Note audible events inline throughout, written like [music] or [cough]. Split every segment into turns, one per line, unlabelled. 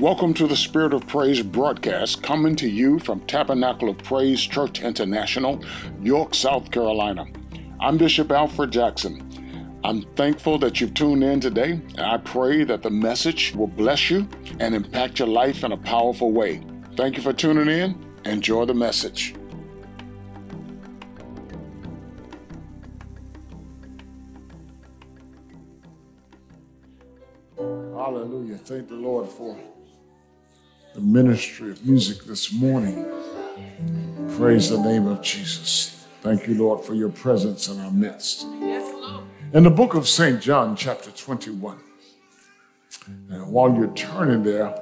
Welcome to the Spirit of Praise broadcast coming to you from Tabernacle of Praise Church International, York, South Carolina. I'm Bishop Alfred Jackson. I'm thankful that you've tuned in today, and I pray that the message will bless you and impact your life in a powerful way. Thank you for tuning in. Enjoy the message. Hallelujah. Thank the Lord for the ministry of music this morning. Praise the name of Jesus. Thank you, Lord, for your presence in our midst. In the book of St. John, chapter 21, and while you're turning there,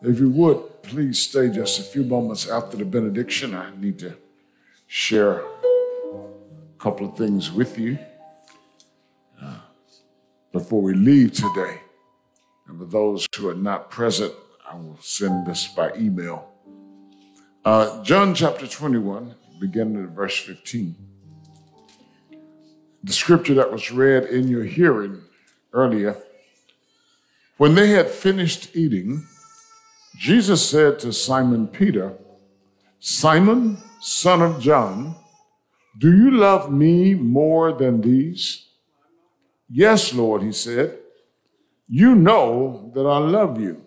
if you would, please stay just a few moments after the benediction. I need to share a couple of things with you uh, before we leave today. And for those who are not present, I will send this by email. Uh, John chapter 21, beginning at verse 15. The scripture that was read in your hearing earlier. When they had finished eating, Jesus said to Simon Peter, Simon, son of John, do you love me more than these? Yes, Lord, he said. You know that I love you.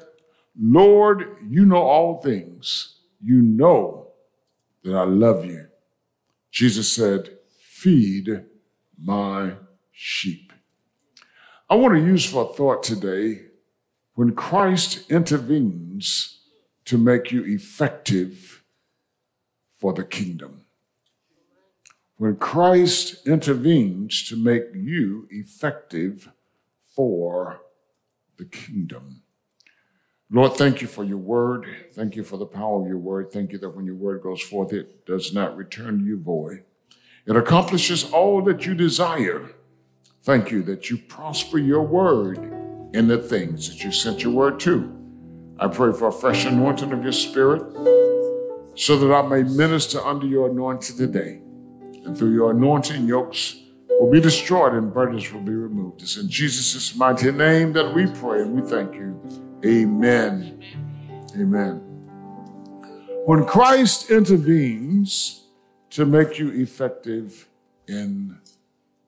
Lord, you know all things. You know that I love you. Jesus said, Feed my sheep. I want to use for thought today when Christ intervenes to make you effective for the kingdom. When Christ intervenes to make you effective for the kingdom. Lord, thank you for your word. Thank you for the power of your word. Thank you that when your word goes forth, it does not return to you void. It accomplishes all that you desire. Thank you that you prosper your word in the things that you sent your word to. I pray for a fresh anointing of your spirit so that I may minister under your anointing today. And through your anointing, yokes will be destroyed and burdens will be removed. It's in Jesus' mighty name that we pray and we thank you. Amen. Amen. When Christ intervenes to make you effective in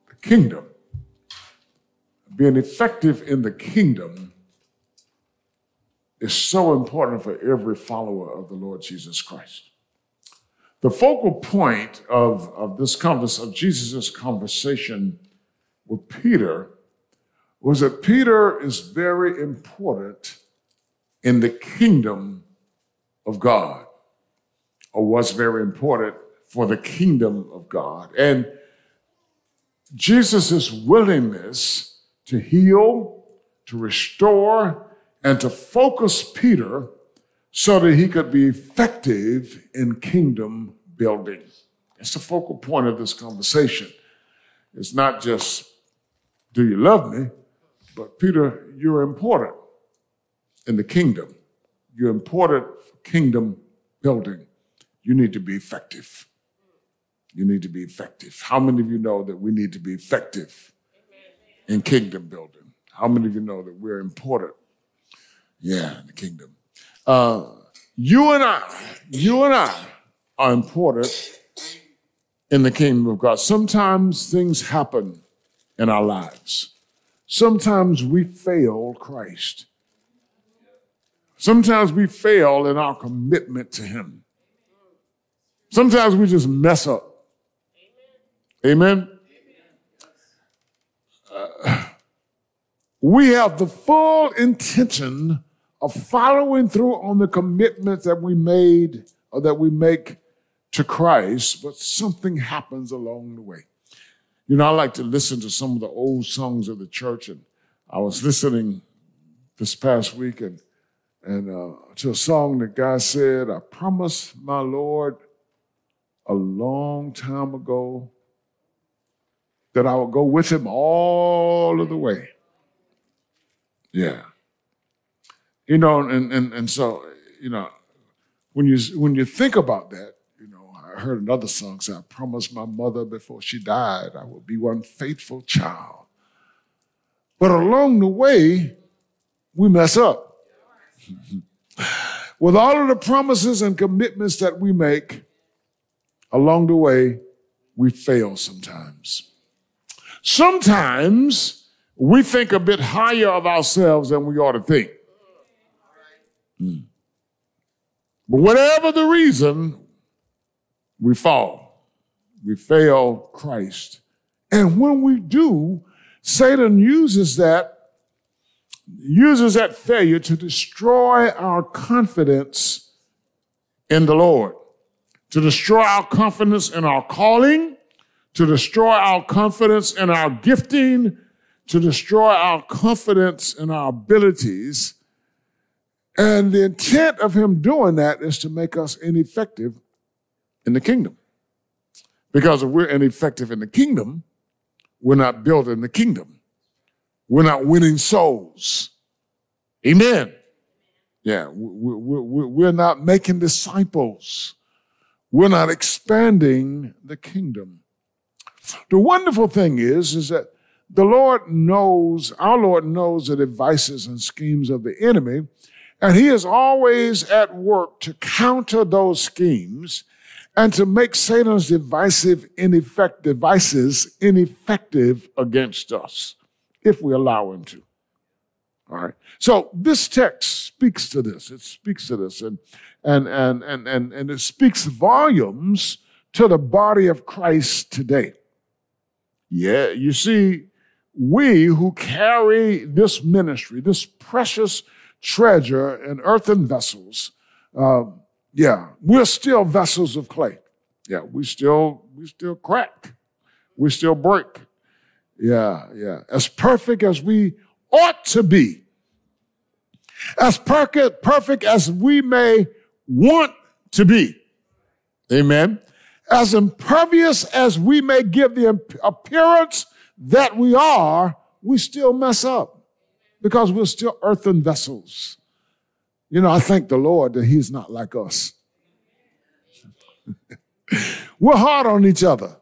the kingdom, being effective in the kingdom is so important for every follower of the Lord Jesus Christ. The focal point of, of this converse, of Jesus' conversation with Peter was that Peter is very important in the kingdom of God, or was very important for the kingdom of God. And Jesus' willingness to heal, to restore, and to focus Peter so that he could be effective in kingdom building. It's the focal point of this conversation. It's not just, do you love me? But Peter, you're important in the kingdom. You're important kingdom building. You need to be effective. You need to be effective. How many of you know that we need to be effective in kingdom building? How many of you know that we're important? Yeah, in the kingdom. Uh, you and I, you and I are important in the kingdom of God. Sometimes things happen in our lives. Sometimes we fail Christ. Sometimes we fail in our commitment to Him. Sometimes we just mess up. Amen. Uh, we have the full intention of following through on the commitments that we made or that we make to Christ, but something happens along the way. You know, I like to listen to some of the old songs of the church, and I was listening this past week, and and uh, to a song that God said, I promised my Lord a long time ago that I would go with him all of the way. Yeah. You know, and, and, and so, you know, when you, when you think about that, you know, I heard another song say, I promised my mother before she died I would be one faithful child. But along the way, we mess up. With all of the promises and commitments that we make, along the way, we fail sometimes. Sometimes we think a bit higher of ourselves than we ought to think. Mm. But whatever the reason, we fall. We fail Christ. And when we do, Satan uses that uses that failure to destroy our confidence in the Lord, to destroy our confidence in our calling, to destroy our confidence in our gifting, to destroy our confidence in our abilities. And the intent of him doing that is to make us ineffective in the kingdom. Because if we're ineffective in the kingdom, we're not building the kingdom. We're not winning souls. Amen. Yeah, we're not making disciples. We're not expanding the kingdom. The wonderful thing is, is that the Lord knows, our Lord knows the devices and schemes of the enemy, and he is always at work to counter those schemes and to make Satan's divisive, ineffective devices ineffective against us if we allow him to. All right. So this text speaks to this. It speaks to this and and and and and, and it speaks volumes to the body of Christ today. Yeah, you see, we who carry this ministry, this precious treasure in earthen vessels, uh, yeah, we're still vessels of clay. Yeah, we still we still crack, we still break. Yeah, yeah. As perfect as we ought to be, as perfect, perfect as we may want to be. Amen. As impervious as we may give the appearance that we are, we still mess up because we're still earthen vessels. You know, I thank the Lord that He's not like us. [laughs] we're hard on each other.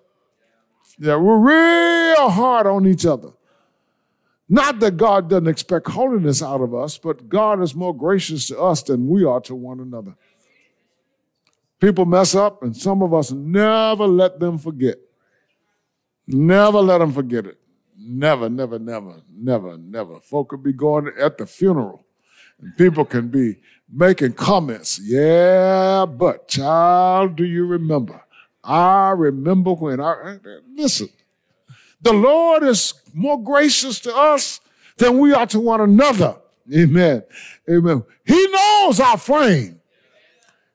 Yeah, we're real hard on each other. Not that God doesn't expect holiness out of us, but God is more gracious to us than we are to one another. People mess up, and some of us never let them forget. Never let them forget it. Never, never, never, never, never. Folk could be going at the funeral, and people can be making comments. Yeah, but child, do you remember? I remember when I listen. The Lord is more gracious to us than we are to one another. Amen. Amen. He knows our frame.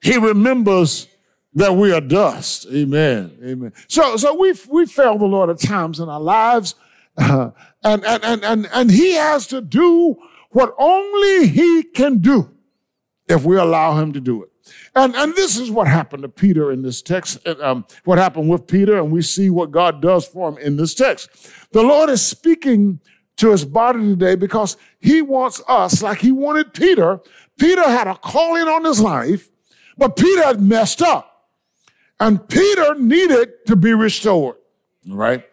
He remembers that we are dust. Amen. Amen. So, so we we fail the Lord at times in our lives, uh, and, and and and and He has to do what only He can do if we allow Him to do it. And, and this is what happened to Peter in this text, um, what happened with Peter, and we see what God does for him in this text. The Lord is speaking to his body today because he wants us, like he wanted Peter. Peter had a calling on his life, but Peter had messed up. And Peter needed to be restored, right?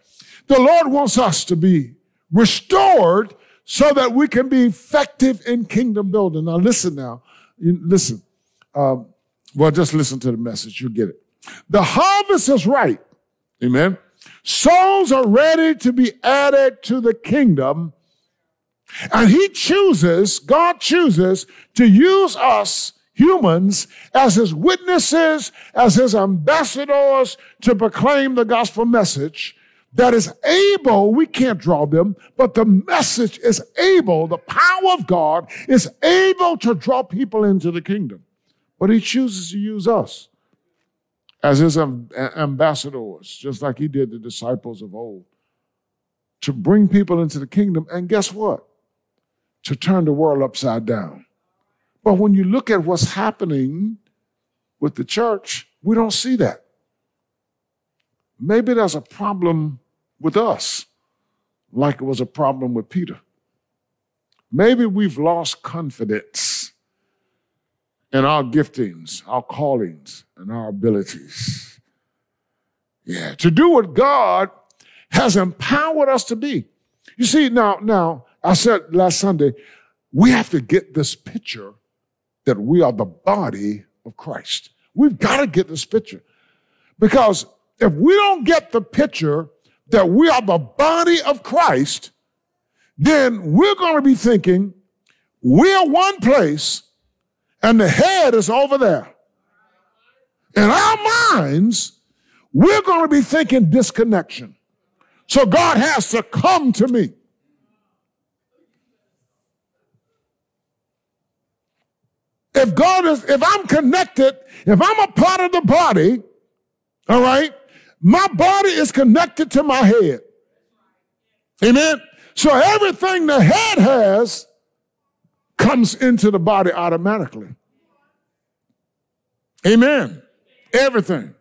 The Lord wants us to be restored so that we can be effective in kingdom building. Now listen now, listen. Um, well, just listen to the message. You'll get it. The harvest is ripe. Amen. Souls are ready to be added to the kingdom. And he chooses, God chooses to use us humans as his witnesses, as his ambassadors to proclaim the gospel message that is able, we can't draw them, but the message is able, the power of God is able to draw people into the kingdom. But he chooses to use us as his ambassadors, just like he did the disciples of old, to bring people into the kingdom. And guess what? To turn the world upside down. But when you look at what's happening with the church, we don't see that. Maybe there's a problem with us, like it was a problem with Peter. Maybe we've lost confidence in our giftings, our callings, and our abilities. Yeah, to do what God has empowered us to be. You see, now, now, I said last Sunday, we have to get this picture that we are the body of Christ. We've got to get this picture. Because if we don't get the picture that we are the body of Christ, then we're going to be thinking we're one place and the head is over there. In our minds, we're going to be thinking disconnection. So God has to come to me. If God is, if I'm connected, if I'm a part of the body, all right, my body is connected to my head. Amen. So everything the head has comes into the body automatically. Amen. Everything.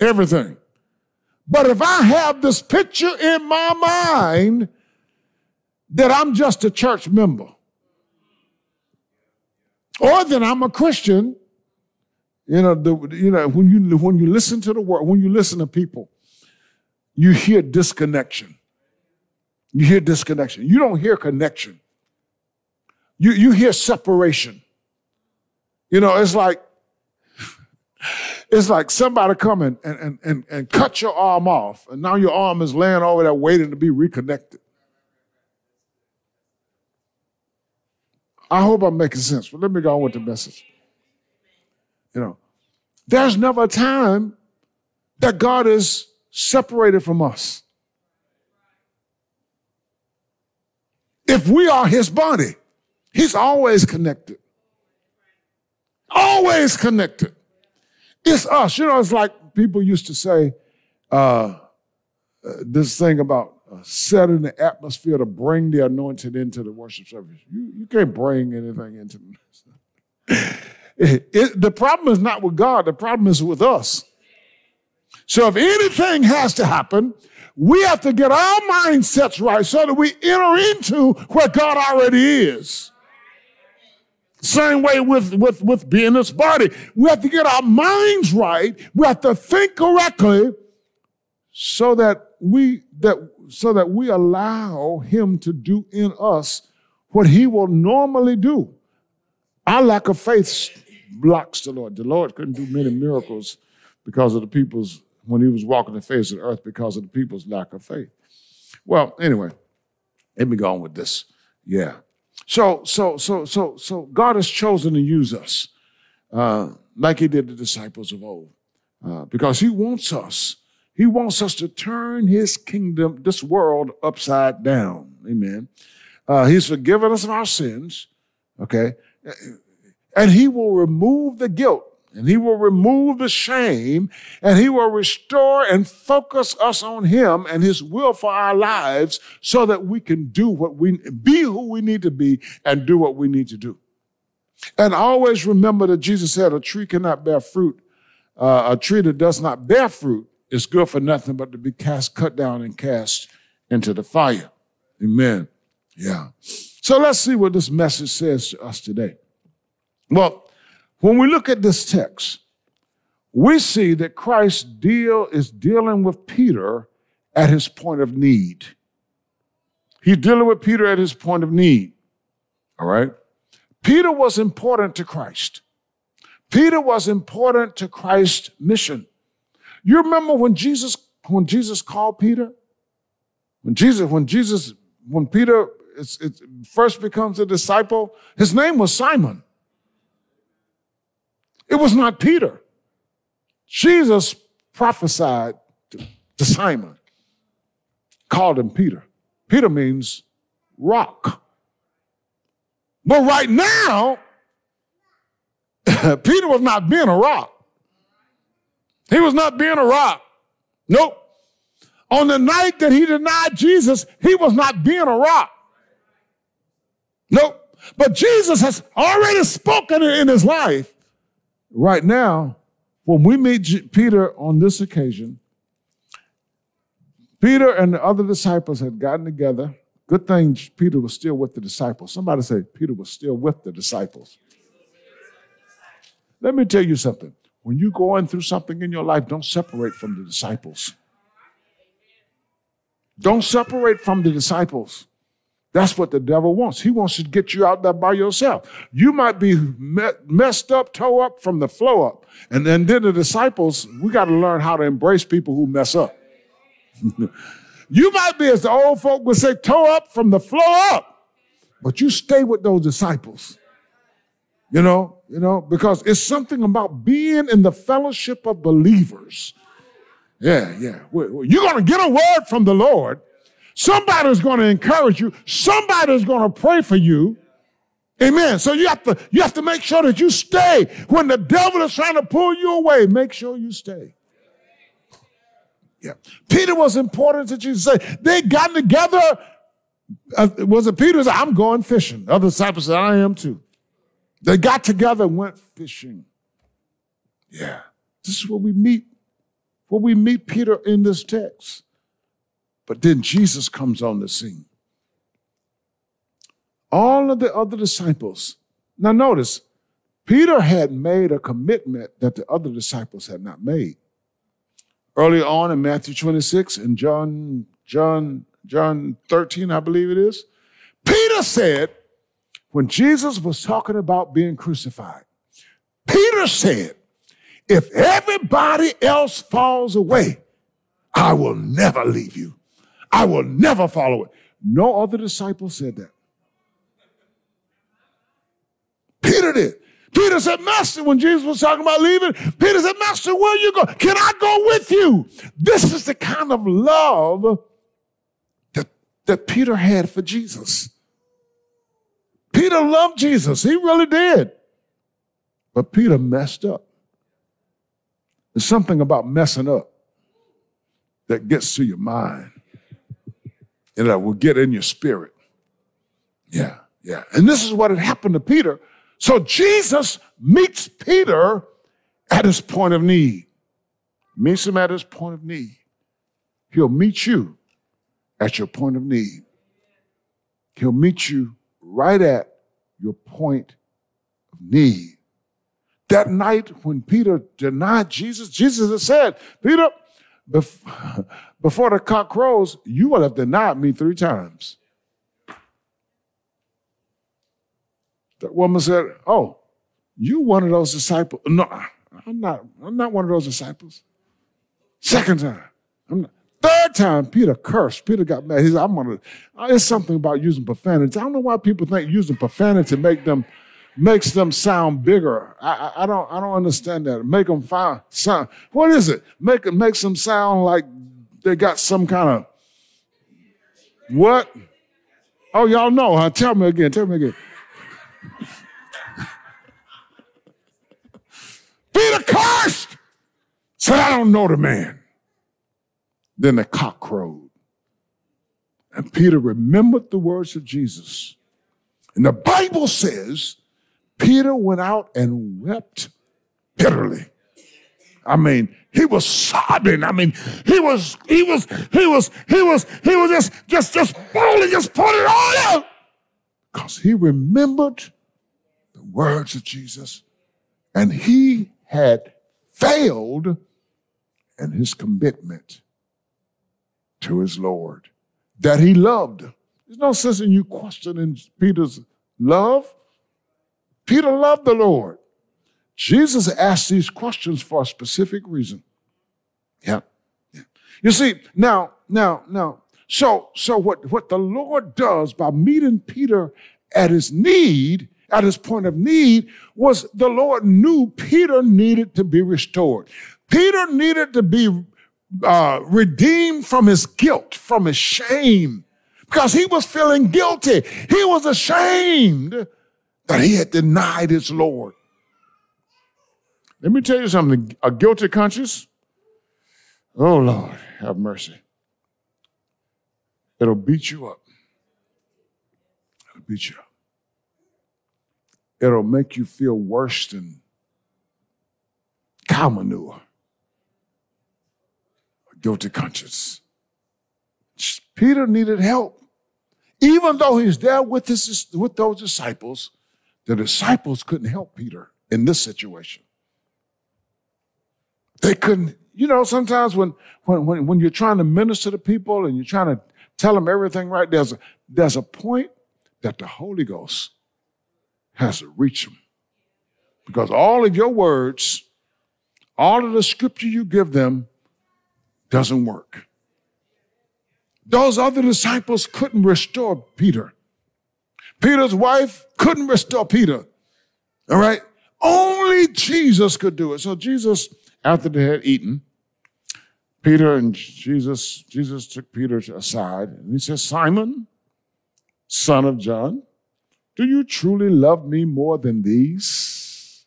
Everything. But if I have this picture in my mind that I'm just a church member, or that I'm a Christian, you know, the, you know, when you when you listen to the word, when you listen to people, you hear disconnection. You hear disconnection. You don't hear connection. You you hear separation. You know, it's like it's like somebody coming and, and, and, and cut your arm off, and now your arm is laying over there waiting to be reconnected. I hope I'm making sense, but let me go on with the message. You know, there's never a time that God is separated from us. If we are his body, he's always connected. Always connected. It's us. You know, it's like people used to say uh, uh, this thing about uh, setting the atmosphere to bring the anointed into the worship service. You, you can't bring anything into it, [laughs] it, the problem is not with God, the problem is with us. So if anything has to happen, we have to get our mindsets right so that we enter into where God already is. Same way with, with, with being this body. We have to get our minds right. We have to think correctly so that we, that, so that we allow him to do in us what he will normally do. Our lack of faith blocks the Lord. The Lord couldn't do many miracles because of the people's, when he was walking the face of the earth because of the people's lack of faith. Well, anyway, let me go on with this. Yeah. So, so, so, so, so God has chosen to use us, uh, like He did the disciples of old, uh, because He wants us. He wants us to turn His kingdom, this world, upside down. Amen. Uh, he's forgiven us of our sins. Okay, and He will remove the guilt and he will remove the shame and he will restore and focus us on him and his will for our lives so that we can do what we be who we need to be and do what we need to do. And always remember that jesus said a tree cannot bear fruit uh, a tree that does not bear fruit is good for nothing but to be cast cut down and cast into the fire. Amen. Yeah. So let's see what this message says to us today. Well when we look at this text, we see that Christ deal is dealing with Peter at his point of need. He's dealing with Peter at his point of need. All right? Peter was important to Christ. Peter was important to Christ's mission. You remember when Jesus when Jesus called Peter? When Jesus when Jesus when Peter first becomes a disciple, his name was Simon. It was not Peter. Jesus prophesied to, Simon, called him Peter. Peter means rock. But right now, [laughs] Peter was not being a rock. He was not being a rock. Nope. On the night that he denied Jesus, he was not being a rock. Nope. But Jesus has already spoken in his life. Right now, when we meet Peter on this occasion, Peter and the other disciples had gotten together. Good thing Peter was still with the disciples. Somebody say Peter was still with the disciples. Let me tell you something. When you're going through something in your life, don't separate from the disciples. Don't separate from the disciples. That's what the devil wants. He wants to get you out there by yourself. You might be messed up, toe up from the flow up. And then, then the disciples, we got to learn how to embrace people who mess up. [laughs] you might be, as the old folk would say, toe up from the flow up, but you stay with those disciples. You know, you know, because it's something about being in the fellowship of believers. Yeah, yeah. You're going to get a word from the Lord. Somebody's going to encourage you. Somebody's going to pray for you. Amen. So you have to, you have to make sure that you stay. When the devil is trying to pull you away, make sure you stay. Yeah. Peter was important to Jesus. They got together. Uh, was it Peter said, I'm going fishing. Other disciples said, I am too. They got together and went fishing. Yeah. This is where we meet, where we meet Peter in this text. But then Jesus comes on the scene. All of the other disciples, now notice, Peter had made a commitment that the other disciples had not made. Early on in Matthew 26 and John, John, John 13, I believe it is, Peter said, when Jesus was talking about being crucified, Peter said, if everybody else falls away, I will never leave you. I will never follow it. No other disciple said that. Peter did. Peter said, Master, when Jesus was talking about leaving, Peter said, Master, where you go? Can I go with you? This is the kind of love that, that Peter had for Jesus. Peter loved Jesus. He really did. But Peter messed up. There's something about messing up that gets to your mind and that will get in your spirit. Yeah, yeah. And this is what had happened to Peter. So Jesus meets Peter at his point of need. Meets him at his point of need. He'll meet you at your point of need. He'll meet you right at your point of need. That night when Peter denied Jesus, Jesus had said, Peter, before the cock crows, you will have denied me three times. That woman said, Oh, you one of those disciples. No, I'm not. I'm not one of those disciples. Second time. I'm not. Third time, Peter cursed. Peter got mad. He said, I'm gonna, uh, it's something about using profanity. I don't know why people think using profanity make them makes them sound bigger. I, I, I, don't I don't understand that. Make them find, sound. What is it? Make it makes them sound like they got some kind of what? Oh, y'all know, huh? Tell me again. Tell me again. [laughs] Peter cursed. Said, I don't know the man. Then the cock crowed. And Peter remembered the words of Jesus. And the Bible says Peter went out and wept bitterly. I mean, he was sobbing. I mean, he was, he was, he was, he was, he was just, just, just bawling, just put it all out. Because he remembered the words of Jesus and he had failed in his commitment to his Lord that he loved. There's no sense in you questioning Peter's love. Peter loved the Lord. Jesus asked these questions for a specific reason. Yeah. yeah. You see, now, now, now, so, so what, what the Lord does by meeting Peter at his need, at his point of need, was the Lord knew Peter needed to be restored. Peter needed to be uh, redeemed from his guilt, from his shame, because he was feeling guilty. He was ashamed that he had denied his Lord. Let me tell you something a guilty conscience, oh Lord, have mercy. It'll beat you up. It'll beat you up. it'll make you feel worse than cow manure. Guilty conscience. Peter needed help. Even though he's there with, his, with those disciples, the disciples couldn't help Peter in this situation. They couldn't, you know, sometimes when, when, when, when you're trying to minister to people and you're trying to tell them everything right, there's a, there's a point that the Holy Ghost has to reach them. Because all of your words, all of the scripture you give them doesn't work. Those other disciples couldn't restore Peter. Peter's wife couldn't restore Peter. All right? Only Jesus could do it. So Jesus, after they had eaten, Peter and Jesus, Jesus took Peter aside and he said, Simon, son of John, do you truly love me more than these?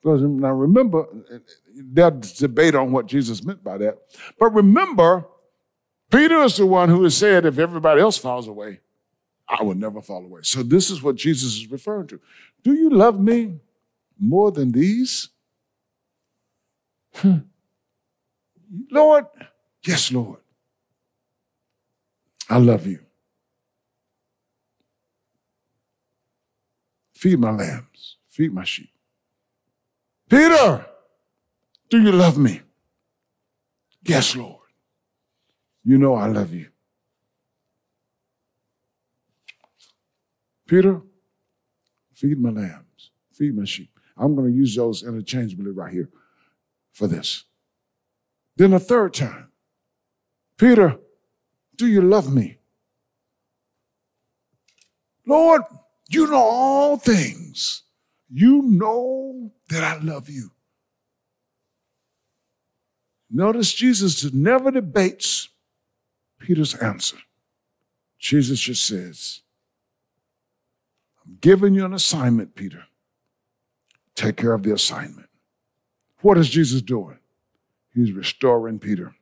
Because now remember, there's debate on what Jesus meant by that. But remember, Peter is the one who has said, if everybody else falls away, I will never fall away. So this is what Jesus is referring to. Do you love me more than these? Hmm. Lord, yes, Lord. I love you. Feed my lambs, feed my sheep. Peter, do you love me? Yes, Lord. You know I love you. Peter, feed my lambs, feed my sheep. I'm going to use those interchangeably right here for this. Then a third time, Peter, do you love me? Lord, you know all things. You know that I love you. Notice Jesus never debates Peter's answer. Jesus just says, I'm giving you an assignment, Peter. Take care of the assignment. What is Jesus doing? He's restoring Peter.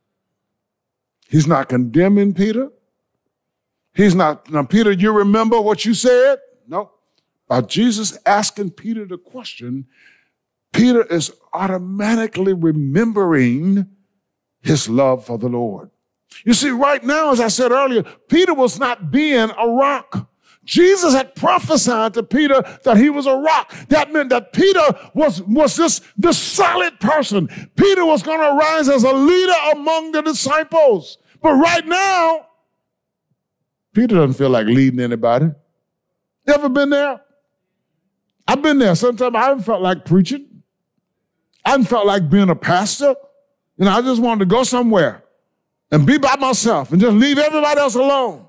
He's not condemning Peter. He's not, now, Peter, you remember what you said? No. By Jesus asking Peter the question, Peter is automatically remembering his love for the Lord. You see, right now, as I said earlier, Peter was not being a rock. Jesus had prophesied to Peter that he was a rock. That meant that Peter was, was this, this solid person. Peter was going to rise as a leader among the disciples. But right now, Peter doesn't feel like leading anybody. You ever been there? I've been there. Sometimes I haven't felt like preaching. I haven't felt like being a pastor. You know, I just wanted to go somewhere and be by myself and just leave everybody else alone.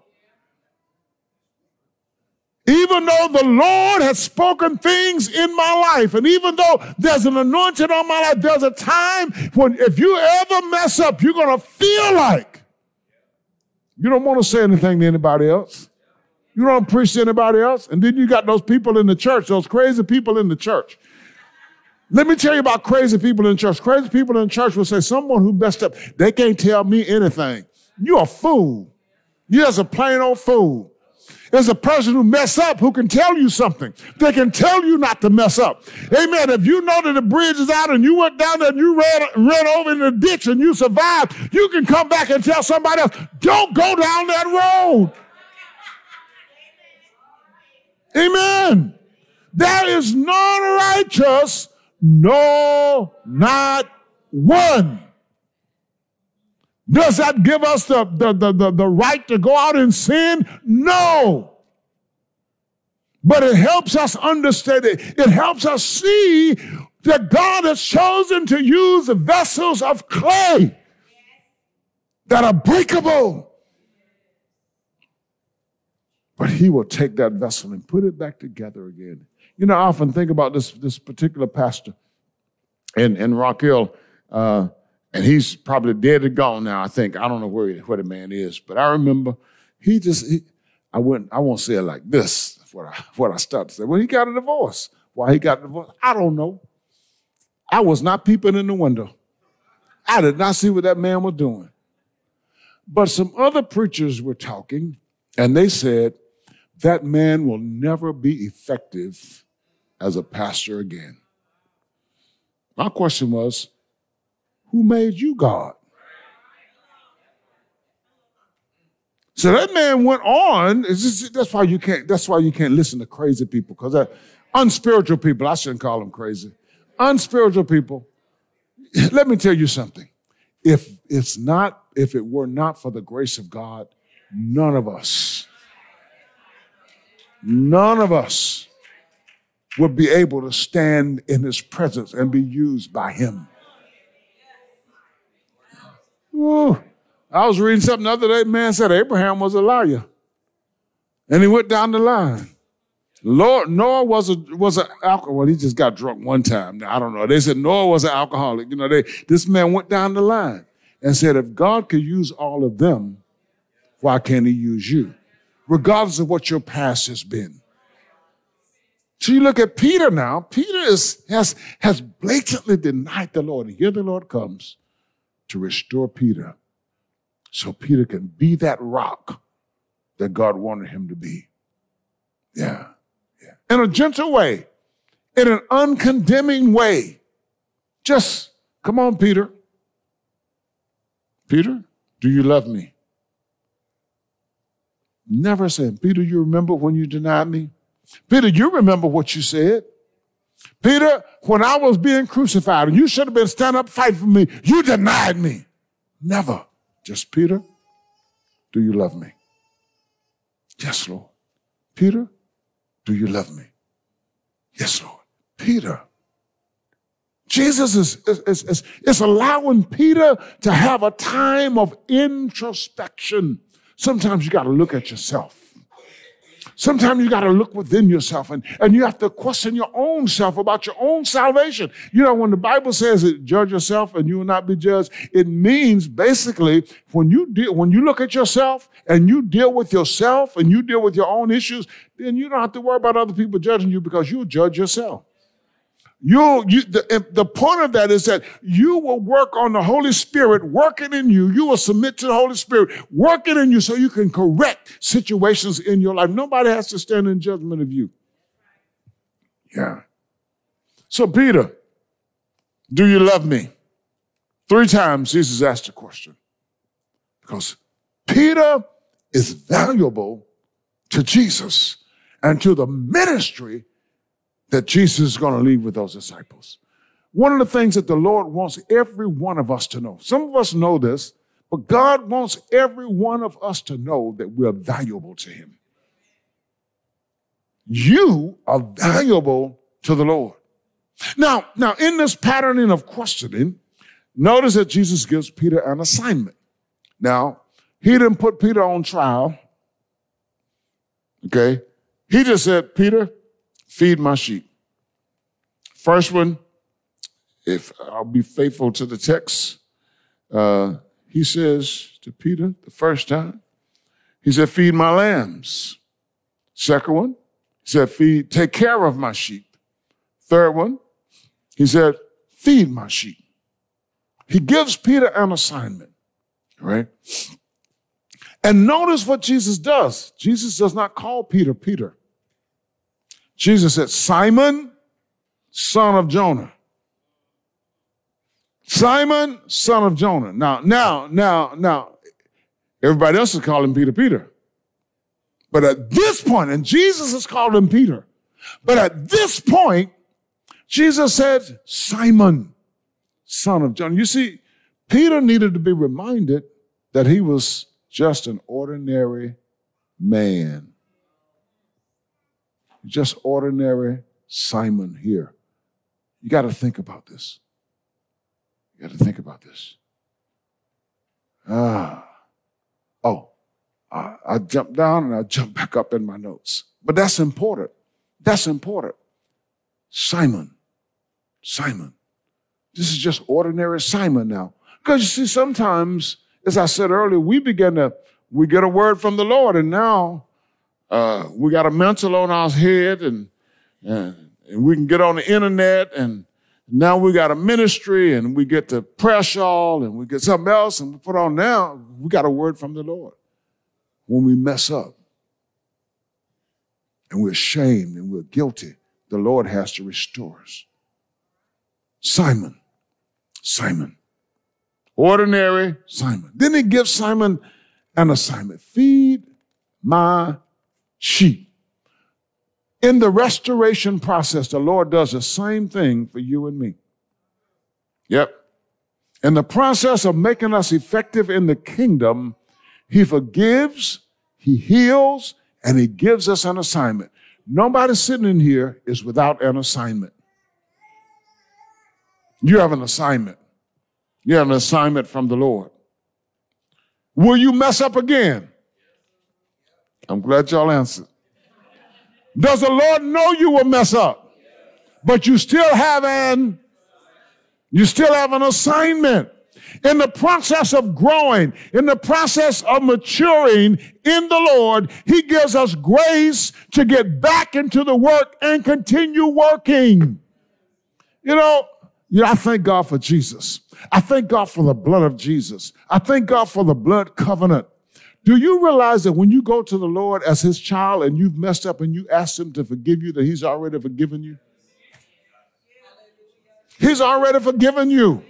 Even though the Lord has spoken things in my life, and even though there's an anointing on my life, there's a time when if you ever mess up, you're going to feel like you don't want to say anything to anybody else. You don't preach to anybody else. And then you got those people in the church, those crazy people in the church. Let me tell you about crazy people in church. Crazy people in church will say, someone who messed up, they can't tell me anything. You're a fool. You're just a plain old fool. There's a person who mess up who can tell you something. They can tell you not to mess up. Amen. If you know that the bridge is out and you went down there and you ran, ran over in the ditch and you survived, you can come back and tell somebody else, don't go down that road. Amen. There is none righteous, no, not one. Does that give us the, the, the, the, the right to go out and sin? No. But it helps us understand it. It helps us see that God has chosen to use vessels of clay that are breakable. But he will take that vessel and put it back together again. You know, I often think about this, this particular pastor in, in Rock Hill. Uh, and he's probably dead and gone now. I think I don't know where where the man is, but I remember he just he, I wouldn't I won't say it like this. What I [laughs] what I started to say. Well, he got a divorce. Why he got a divorce? I don't know. I was not peeping in the window. I did not see what that man was doing. But some other preachers were talking, and they said that man will never be effective as a pastor again. My question was, who made you God? So that man went on. Just, that's why you can't. That's why you can't listen to crazy people because unspiritual people. I shouldn't call them crazy. Unspiritual people. [laughs] Let me tell you something. If it's not, if it were not for the grace of God, none of us, none of us would be able to stand in His presence and be used by Him. Ooh. I was reading something the other day. Man said Abraham was a liar, and he went down the line. Lord Noah was a was an alcohol. He just got drunk one time. I don't know. They said Noah was an alcoholic. You know, they this man went down the line and said, if God could use all of them, why can't He use you, regardless of what your past has been? So you look at Peter now. Peter is, has has blatantly denied the Lord, and here the Lord comes to restore Peter so Peter can be that rock that God wanted him to be. Yeah, yeah. In a gentle way, in an uncondemning way. Just come on, Peter. Peter, do you love me? Never said, Peter, you remember when you denied me? Peter, you remember what you said? Peter, when I was being crucified you should have been standing up fighting for me, you denied me. Never. Just Peter, do you love me? Yes, Lord. Peter, do you love me? Yes, Lord. Peter. Jesus is, is, is, is, allowing Peter to have a time of introspection. Sometimes you got to look at yourself. Sometimes you got to look within yourself and, and you have to question your own self about your own salvation. You know, when the Bible says it, judge yourself and you will not be judged, it means basically when you deal, when you look at yourself and you deal with yourself and you deal with your own issues, then you don't have to worry about other people judging you because you'll judge yourself. You, you the, the point of that is that you will work on the Holy Spirit working in you. You will submit to the Holy Spirit working in you so you can correct situations in your life. Nobody has to stand in judgment of you. Yeah. So, Peter, do you love me? Three times Jesus asked the question because Peter is valuable to Jesus and to the ministry that Jesus is going to leave with those disciples. One of the things that the Lord wants every one of us to know, some of us know this, but God wants every one of us to know that we're valuable to Him. You are valuable to the Lord. Now, now in this patterning of questioning, notice that Jesus gives Peter an assignment. Now, he didn't put Peter on trial. Okay. He just said, Peter, feed my sheep. First one, if I'll be faithful to the text, uh, he says to Peter the first time, he said, feed my lambs. Second one, he said, feed, take care of my sheep. Third one, he said, feed my sheep. He gives Peter an assignment, right? And notice what Jesus does. Jesus does not call Peter Peter. Jesus said, Simon, son of Jonah. Simon, son of Jonah. Now, now, now, now, everybody else is calling Peter Peter. But at this point, and Jesus is calling him Peter, but at this point, Jesus said, Simon, son of John. You see, Peter needed to be reminded that he was just an ordinary man just ordinary Simon here. You got to think about this. You got to think about this. Ah. Oh, I, I jump down and I jump back up in my notes. But that's important. That's important. Simon. Simon. This is just ordinary Simon now. Because you see, sometimes, as I said earlier, we begin to, we get a word from the Lord, and now uh, we got a mental on our head and, and, and we can get on the internet and now we got a ministry and we get to press all and we get something else and we put on now, we got a word from the Lord when we mess up and we're ashamed and we're guilty. the Lord has to restore us. Simon, Simon, ordinary Simon. Then he gives Simon an assignment feed my sheep. In the restoration process, the Lord does the same thing for you and me. Yep. In the process of making us effective in the kingdom, He forgives, He heals, and He gives us an assignment. Nobody sitting in here is without an assignment. You have an assignment. You have an assignment from the Lord. Will you mess up again? I'm glad y'all answered. Does the Lord know you will mess up? But you still have an, you still have an assignment. In the process of growing, in the process of maturing in the Lord, He gives us grace to get back into the work and continue working. You know, you know, I thank God for Jesus. I thank God for the blood of Jesus. I thank God for the blood covenant. Do you realize that when you go to the Lord as his child and you've messed up and you ask him to forgive you, that he's already forgiven you? He's already forgiven you.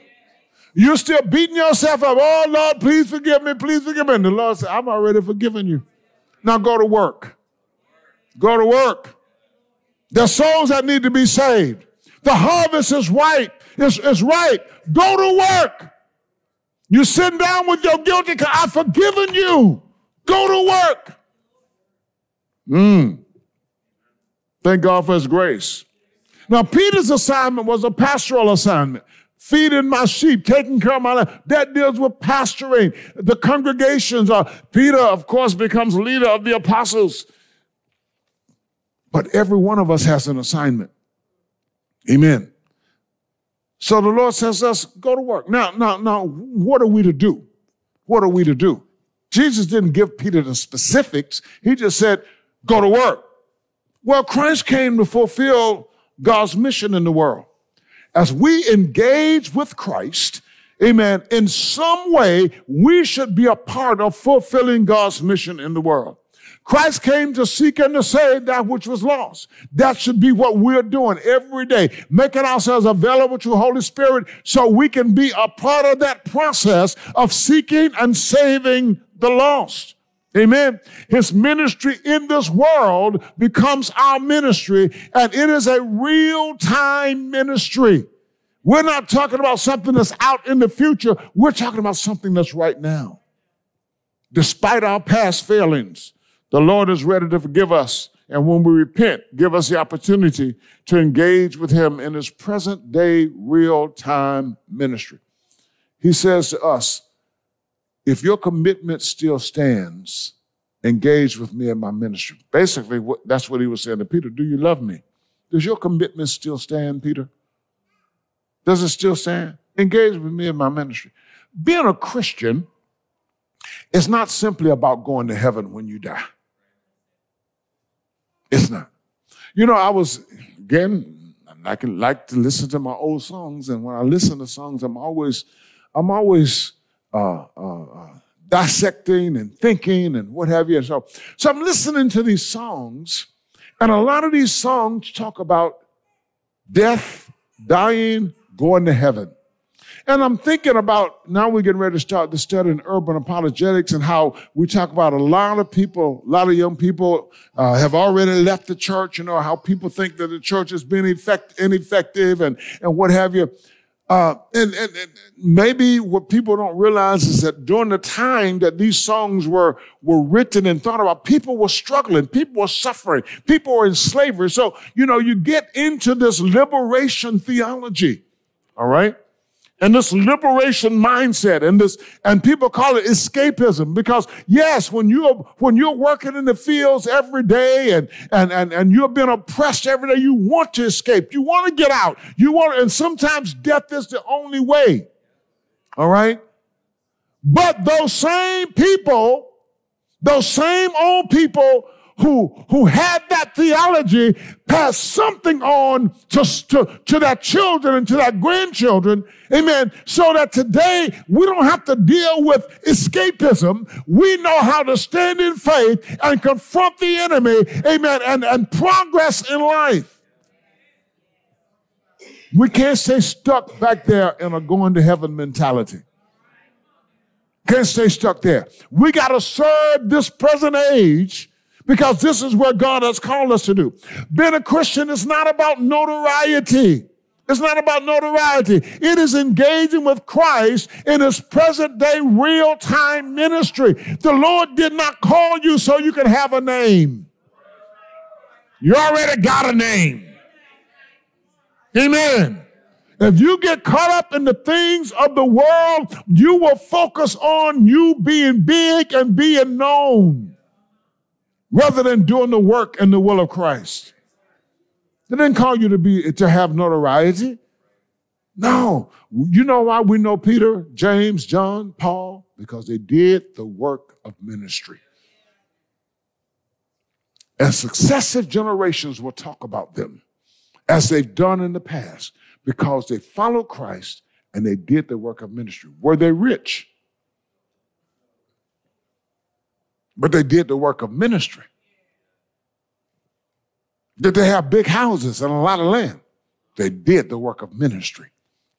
You're still beating yourself up. Oh, Lord, please forgive me. Please forgive me. And the Lord said, I'm already forgiven you. Now go to work. Go to work. There's souls that need to be saved. The harvest is right. It's, it's right. Go to work. You sit down with your guilty, I've forgiven you. Go to work. Mm. Thank God for his grace. Now, Peter's assignment was a pastoral assignment. Feeding my sheep, taking care of my life. That deals with pastoring. The congregations are, Peter, of course, becomes leader of the apostles. But every one of us has an assignment. Amen. So the Lord says us, go to work. Now, now, now, what are we to do? What are we to do? Jesus didn't give Peter the specifics. He just said, go to work. Well, Christ came to fulfill God's mission in the world. As we engage with Christ, amen, in some way, we should be a part of fulfilling God's mission in the world. Christ came to seek and to save that which was lost. That should be what we're doing every day, making ourselves available to the Holy Spirit so we can be a part of that process of seeking and saving the lost. Amen. His ministry in this world becomes our ministry, and it is a real time ministry. We're not talking about something that's out in the future. We're talking about something that's right now. Despite our past failings, the Lord is ready to forgive us. And when we repent, give us the opportunity to engage with Him in His present day, real time ministry. He says to us, if your commitment still stands, engage with me in my ministry. Basically, that's what he was saying to Peter. Do you love me? Does your commitment still stand, Peter? Does it still stand? Engage with me in my ministry. Being a Christian is not simply about going to heaven when you die. It's not. You know, I was, again, I can like to listen to my old songs, and when I listen to songs, I'm always, I'm always uh, uh, uh, dissecting and thinking and what have you. So, so I'm listening to these songs, and a lot of these songs talk about death, dying, going to heaven. And I'm thinking about now we're getting ready to start the study in urban apologetics and how we talk about a lot of people, a lot of young people uh, have already left the church, you know, how people think that the church has been effect, ineffective and, and what have you. Uh, and, and, and, maybe what people don't realize is that during the time that these songs were, were written and thought about, people were struggling, people were suffering, people were in slavery. So, you know, you get into this liberation theology. All right and this liberation mindset and this and people call it escapism because yes when you're when you're working in the fields every day and and and, and you're being oppressed every day you want to escape. You want to get out. You want and sometimes death is the only way. All right? But those same people those same old people who, who had that theology pass something on to, to, to their children and to their grandchildren. Amen. So that today we don't have to deal with escapism. We know how to stand in faith and confront the enemy. Amen. And, and progress in life. We can't stay stuck back there in a going to heaven mentality. Can't stay stuck there. We got to serve this present age because this is where God has called us to do. Being a Christian is not about notoriety. It's not about notoriety. It is engaging with Christ in his present day real time ministry. The Lord did not call you so you can have a name. You already got a name. Amen. If you get caught up in the things of the world, you will focus on you being big and being known rather than doing the work and the will of Christ. They didn't call you to be to have notoriety. No. You know why we know Peter, James, John, Paul? Because they did the work of ministry. And successive generations will talk about them as they've done in the past because they followed Christ and they did the work of ministry. Were they rich? But they did the work of ministry. Did they have big houses and a lot of land? They did the work of ministry.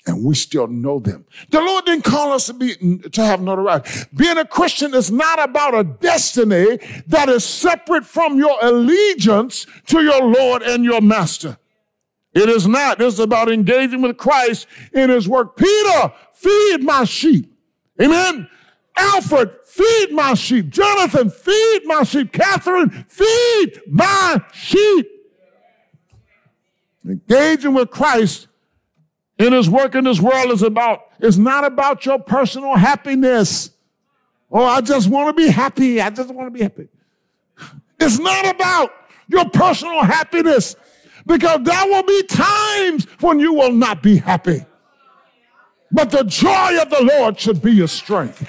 And we still know them. The Lord didn't call us to be to have notoriety. Being a Christian is not about a destiny that is separate from your allegiance to your Lord and your Master. It is not. It's about engaging with Christ in his work. Peter, feed my sheep. Amen. Alfred, feed my sheep. Jonathan, feed my sheep. Catherine, feed my sheep. Engaging with Christ in his work in this world is about, it's not about your personal happiness. Oh, I just want to be happy. I just want to be happy. It's not about your personal happiness because there will be times when you will not be happy. But the joy of the Lord should be your strength.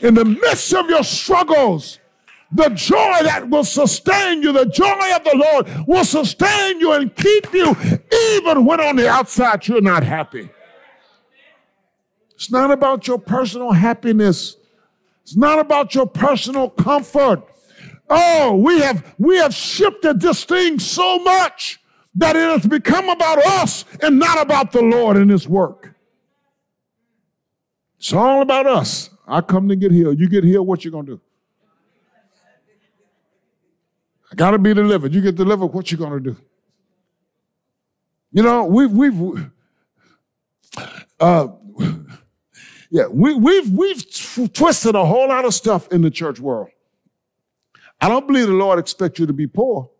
In the midst of your struggles, the joy that will sustain you, the joy of the Lord will sustain you and keep you even when on the outside you're not happy. It's not about your personal happiness. It's not about your personal comfort. Oh, we have, we have shifted this thing so much that it has become about us and not about the Lord and his work. It's all about us. I come to get healed. You get healed, what you gonna do? I gotta be delivered. You get delivered, what you gonna do? You know, we've we've uh, yeah, we, we've we've twisted a whole lot of stuff in the church world. I don't believe the Lord expects you to be poor.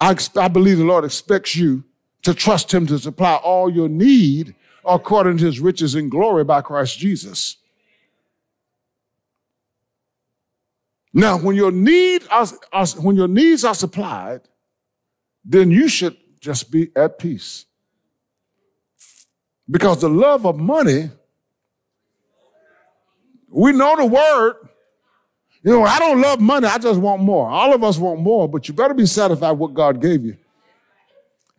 I, I believe the Lord expects you to trust Him to supply all your need according to His riches and glory by Christ Jesus. Now, when your need are, are, when your needs are supplied, then you should just be at peace. Because the love of money, we know the word, you know, I don't love money. I just want more. All of us want more, but you better be satisfied with what God gave you.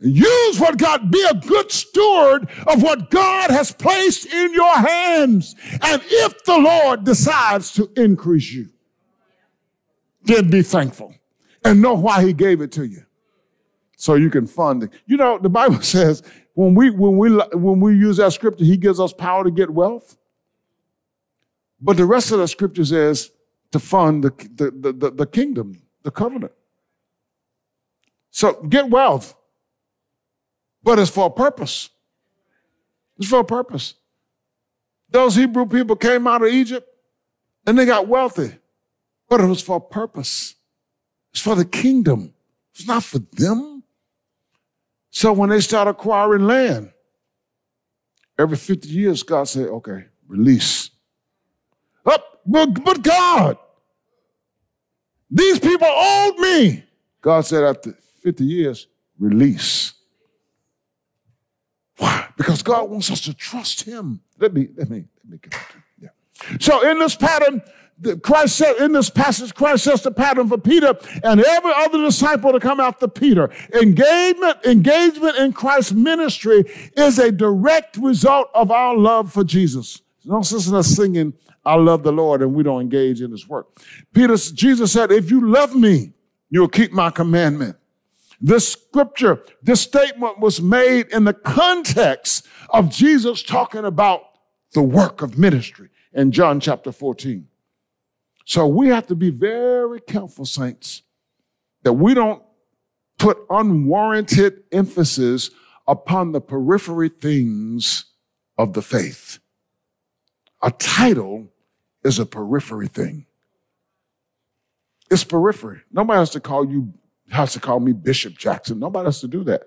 Use what God, be a good steward of what God has placed in your hands. And if the Lord decides to increase you, then be thankful and know why he gave it to you. So you can fund it. You know, the Bible [laughs] says when we, when we, when we use that scripture, he gives us power to get wealth. But the rest of the scripture says, to fund the, the, the, the kingdom, the covenant. So get wealth, but it's for a purpose. It's for a purpose. Those Hebrew people came out of Egypt and they got wealthy, but it was for a purpose. It's for the kingdom. It's not for them. So when they start acquiring land, every 50 years, God said, okay, release. Up, but, but God, these people owed me. God said, after 50 years, release. Why? Because God wants us to trust Him. Let me, let me, let me get Yeah. So in this pattern, Christ said, in this passage, Christ sets the pattern for Peter and every other disciple to come after Peter. Engagement, engagement in Christ's ministry is a direct result of our love for Jesus. No sense in us singing, I love the Lord, and we don't engage in his work. Peter, Jesus said, if you love me, you'll keep my commandment. This scripture, this statement was made in the context of Jesus talking about the work of ministry in John chapter 14. So we have to be very careful, saints, that we don't put unwarranted emphasis upon the periphery things of the faith. A title is a periphery thing. It's periphery. Nobody has to call you, has to call me Bishop Jackson. Nobody has to do that.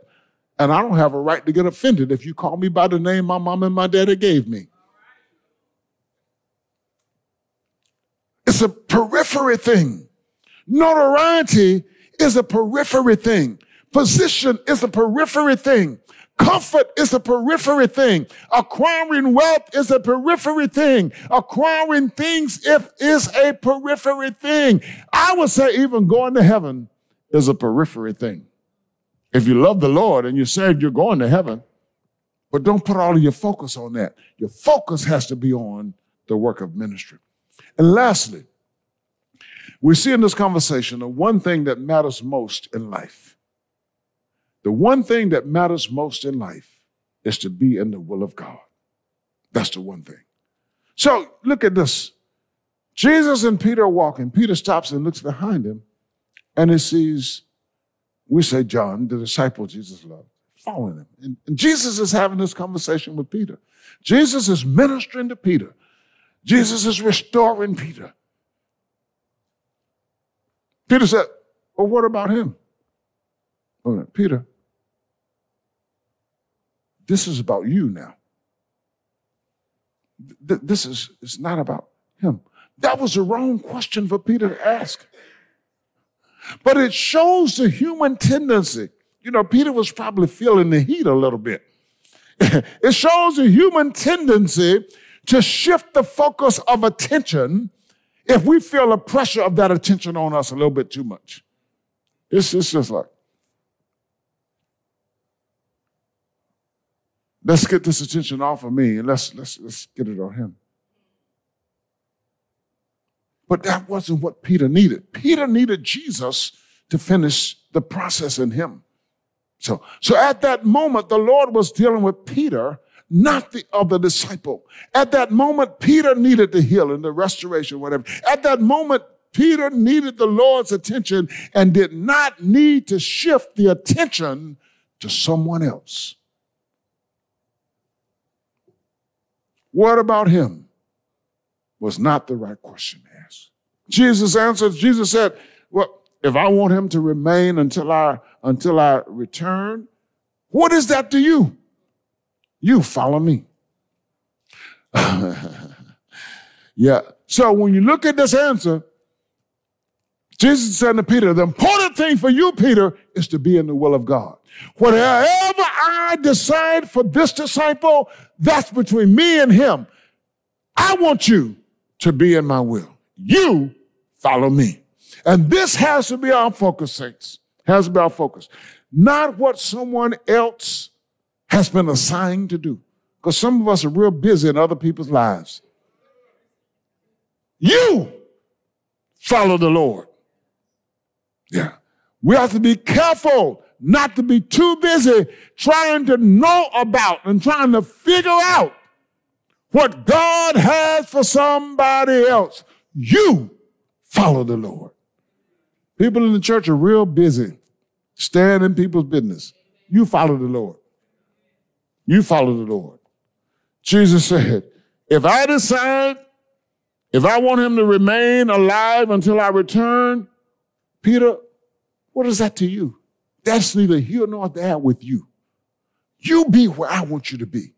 And I don't have a right to get offended if you call me by the name my mom and my daddy gave me. It's a periphery thing. Notoriety is a periphery thing. Position is a periphery thing. Comfort is a periphery thing. Acquiring wealth is a periphery thing. Acquiring things if is a periphery thing. I would say even going to heaven is a periphery thing. If you love the Lord and you said you're going to heaven, but don't put all of your focus on that. Your focus has to be on the work of ministry. And lastly, we see in this conversation the one thing that matters most in life. The one thing that matters most in life is to be in the will of God. That's the one thing. So look at this. Jesus and Peter are walking. Peter stops and looks behind him and he sees, we say John, the disciple Jesus loved, following him. And, and Jesus is having this conversation with Peter. Jesus is ministering to Peter. Jesus is restoring Peter. Peter said, Well, what about him? Well, Peter, this is about you now. Th- this is it's not about him. That was the wrong question for Peter to ask. But it shows the human tendency. You know, Peter was probably feeling the heat a little bit. [laughs] it shows the human tendency to shift the focus of attention if we feel the pressure of that attention on us a little bit too much. It's, it's just like, let's get this attention off of me and let's, let's, let's get it on him. But that wasn't what Peter needed. Peter needed Jesus to finish the process in him. So, so at that moment, the Lord was dealing with Peter not the other disciple. At that moment, Peter needed the healing, the restoration, whatever. At that moment, Peter needed the Lord's attention and did not need to shift the attention to someone else. What about him? Was not the right question. Jesus answered, Jesus said, Well, if I want him to remain until I until I return, what is that to you? You follow me. [laughs] yeah. So when you look at this answer, Jesus said to Peter, the important thing for you, Peter, is to be in the will of God. Whatever I decide for this disciple, that's between me and him. I want you to be in my will. You follow me. And this has to be our focus, saints. Has to be our focus. Not what someone else has been assigned to do. Because some of us are real busy in other people's lives. You follow the Lord. Yeah. We have to be careful not to be too busy trying to know about and trying to figure out what God has for somebody else. You follow the Lord. People in the church are real busy staying in people's business. You follow the Lord. You follow the Lord. Jesus said, if I decide, if I want him to remain alive until I return, Peter, what is that to you? That's neither here nor there with you. You be where I want you to be.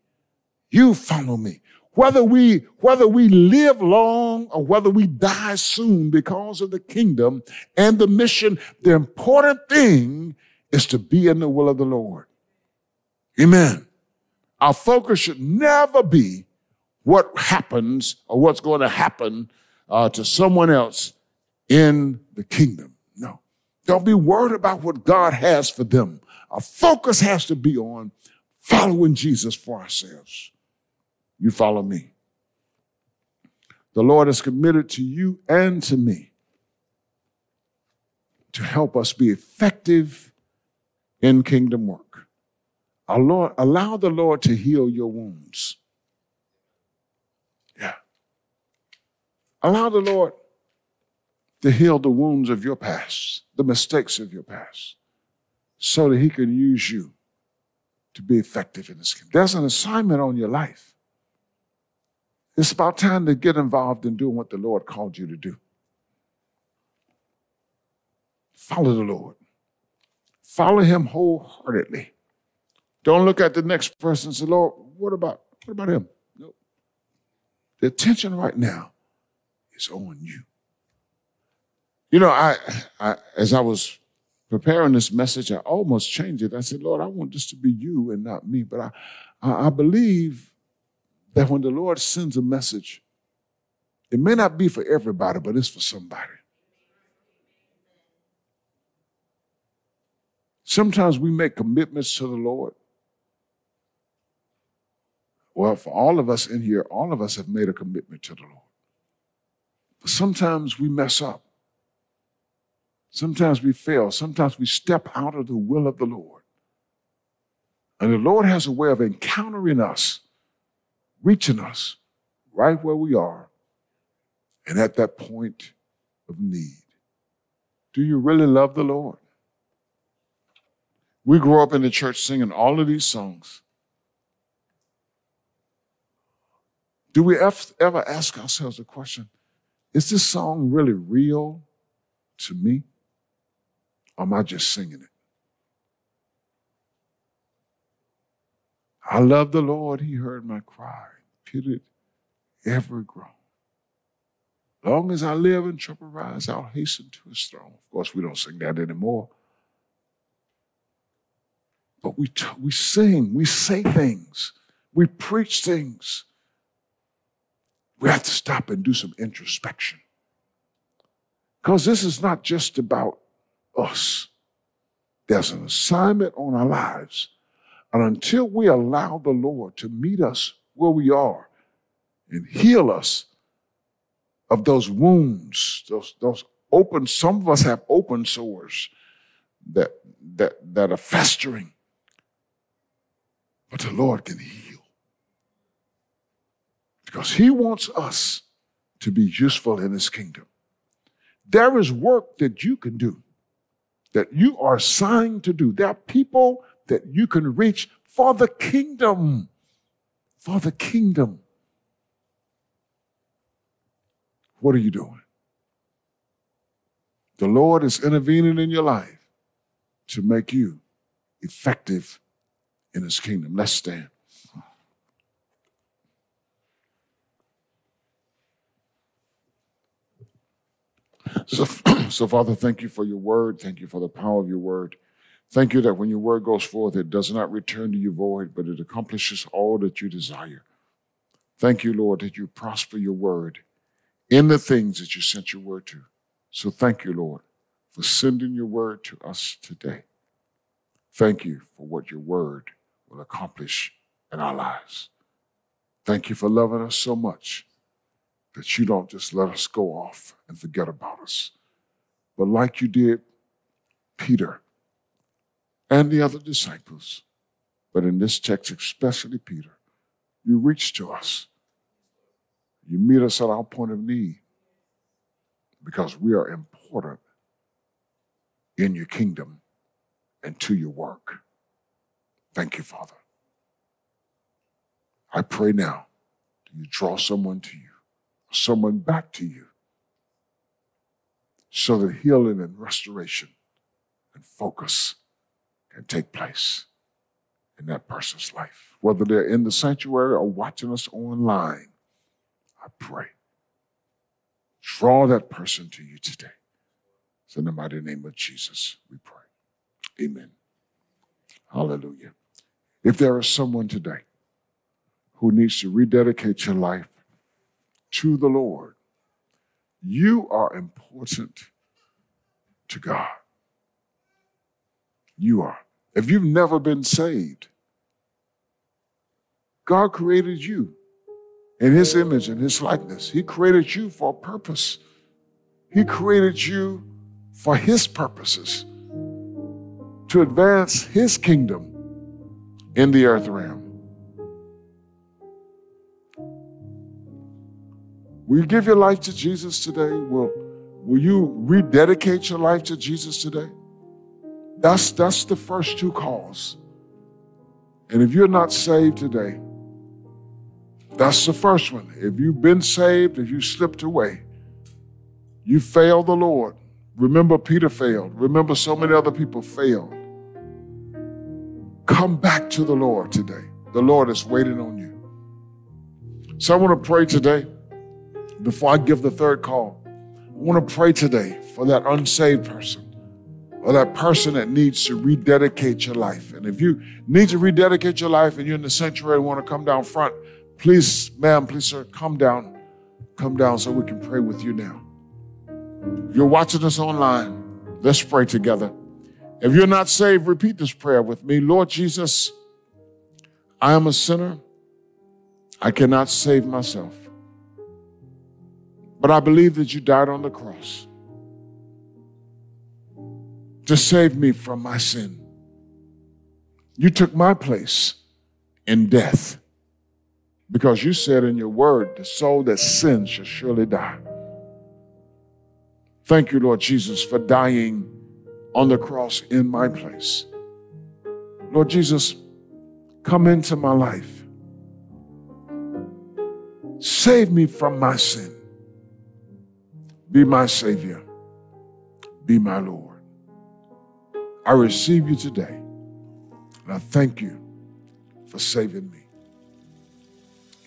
You follow me. Whether we, whether we live long or whether we die soon because of the kingdom and the mission, the important thing is to be in the will of the Lord. Amen. Our focus should never be what happens or what's going to happen uh, to someone else in the kingdom. No. Don't be worried about what God has for them. Our focus has to be on following Jesus for ourselves. You follow me. The Lord is committed to you and to me to help us be effective in kingdom work. Lord, allow the Lord to heal your wounds. Yeah. Allow the Lord to heal the wounds of your past, the mistakes of your past, so that He can use you to be effective in His kingdom. There's an assignment on your life. It's about time to get involved in doing what the Lord called you to do. Follow the Lord. Follow Him wholeheartedly. Don't look at the next person and say, Lord, what about what about him? No. The attention right now is on you. You know, I, I as I was preparing this message, I almost changed it. I said, Lord, I want this to be you and not me. But I, I, I believe that when the Lord sends a message, it may not be for everybody, but it's for somebody. Sometimes we make commitments to the Lord. Well, for all of us in here, all of us have made a commitment to the Lord. But sometimes we mess up. Sometimes we fail. Sometimes we step out of the will of the Lord. And the Lord has a way of encountering us, reaching us right where we are, and at that point of need. Do you really love the Lord? We grew up in the church singing all of these songs. Do we ever ask ourselves the question is this song really real to me? Or am I just singing it? I love the Lord, He heard my cry, pitied every groan. Long as I live and trouble rise, I'll hasten to His throne. Of course, we don't sing that anymore. But we, t- we sing, we say things, we preach things. We have to stop and do some introspection. Because this is not just about us. There's an assignment on our lives. And until we allow the Lord to meet us where we are and heal us of those wounds, those, those open, some of us have open sores that, that, that are festering. But the Lord can heal. Because He wants us to be useful in His kingdom. There is work that you can do that you are assigned to do. There are people that you can reach for the kingdom. For the kingdom. What are you doing? The Lord is intervening in your life to make you effective in his kingdom. Let's stand. So, [clears throat] so, Father, thank you for your word. Thank you for the power of your word. Thank you that when your word goes forth, it does not return to you void, but it accomplishes all that you desire. Thank you, Lord, that you prosper your word in the things that you sent your word to. So thank you, Lord, for sending your word to us today. Thank you for what your word will accomplish in our lives. Thank you for loving us so much that you don't just let us go off and forget about us. But like you did Peter and the other disciples, but in this text, especially Peter, you reach to us. You meet us at our point of need because we are important in your kingdom and to your work. Thank you, Father. I pray now that you draw someone to you someone back to you so that healing and restoration and focus can take place in that person's life. Whether they're in the sanctuary or watching us online, I pray. Draw that person to you today. So in the mighty name of Jesus, we pray. Amen. Hallelujah. If there is someone today who needs to rededicate your life to the Lord. You are important to God. You are. If you've never been saved, God created you in His image and His likeness. He created you for a purpose. He created you for His purposes. to advance his kingdom in the earth realm. Will you give your life to Jesus today? Will, will you rededicate your life to Jesus today? That's, that's the first two calls. And if you're not saved today, that's the first one. If you've been saved, if you slipped away, you failed the Lord. Remember, Peter failed. Remember, so many other people failed. Come back to the Lord today. The Lord is waiting on you. So I want to pray today before I give the third call. I want to pray today for that unsaved person or that person that needs to rededicate your life. And if you need to rededicate your life and you're in the sanctuary and want to come down front, please, ma'am, please, sir, come down. Come down so we can pray with you now. If you're watching us online, let's pray together. If you're not saved, repeat this prayer with me. Lord Jesus, I am a sinner. I cannot save myself. But I believe that you died on the cross to save me from my sin. You took my place in death because you said in your word, the soul that sins shall surely die. Thank you, Lord Jesus, for dying on the cross in my place. Lord Jesus, come into my life. Save me from my sin. Be my Savior. Be my Lord. I receive you today. And I thank you for saving me.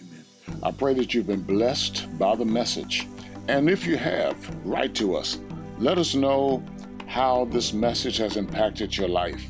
Amen. I pray that you've been blessed by the message. And if you have, write to us. Let us know how this message has impacted your life.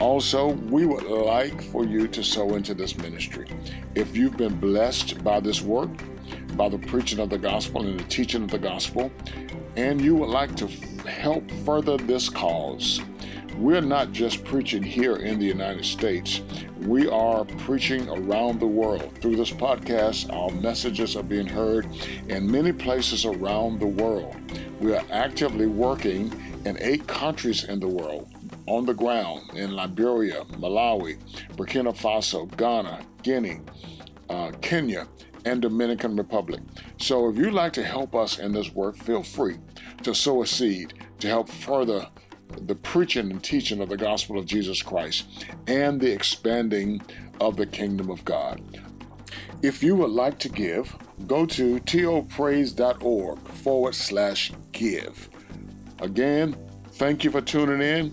Also, we would like for you to sow into this ministry. If you've been blessed by this work, by the preaching of the gospel and the teaching of the gospel, and you would like to help further this cause, we're not just preaching here in the United States. We are preaching around the world. Through this podcast, our messages are being heard in many places around the world. We are actively working in eight countries in the world on the ground in Liberia, Malawi, Burkina Faso, Ghana, Guinea, uh, Kenya, and Dominican Republic. So if you'd like to help us in this work, feel free to sow a seed to help further the preaching and teaching of the gospel of Jesus Christ and the expanding of the kingdom of God. If you would like to give, go to topraise.org forward slash give. Again, thank you for tuning in.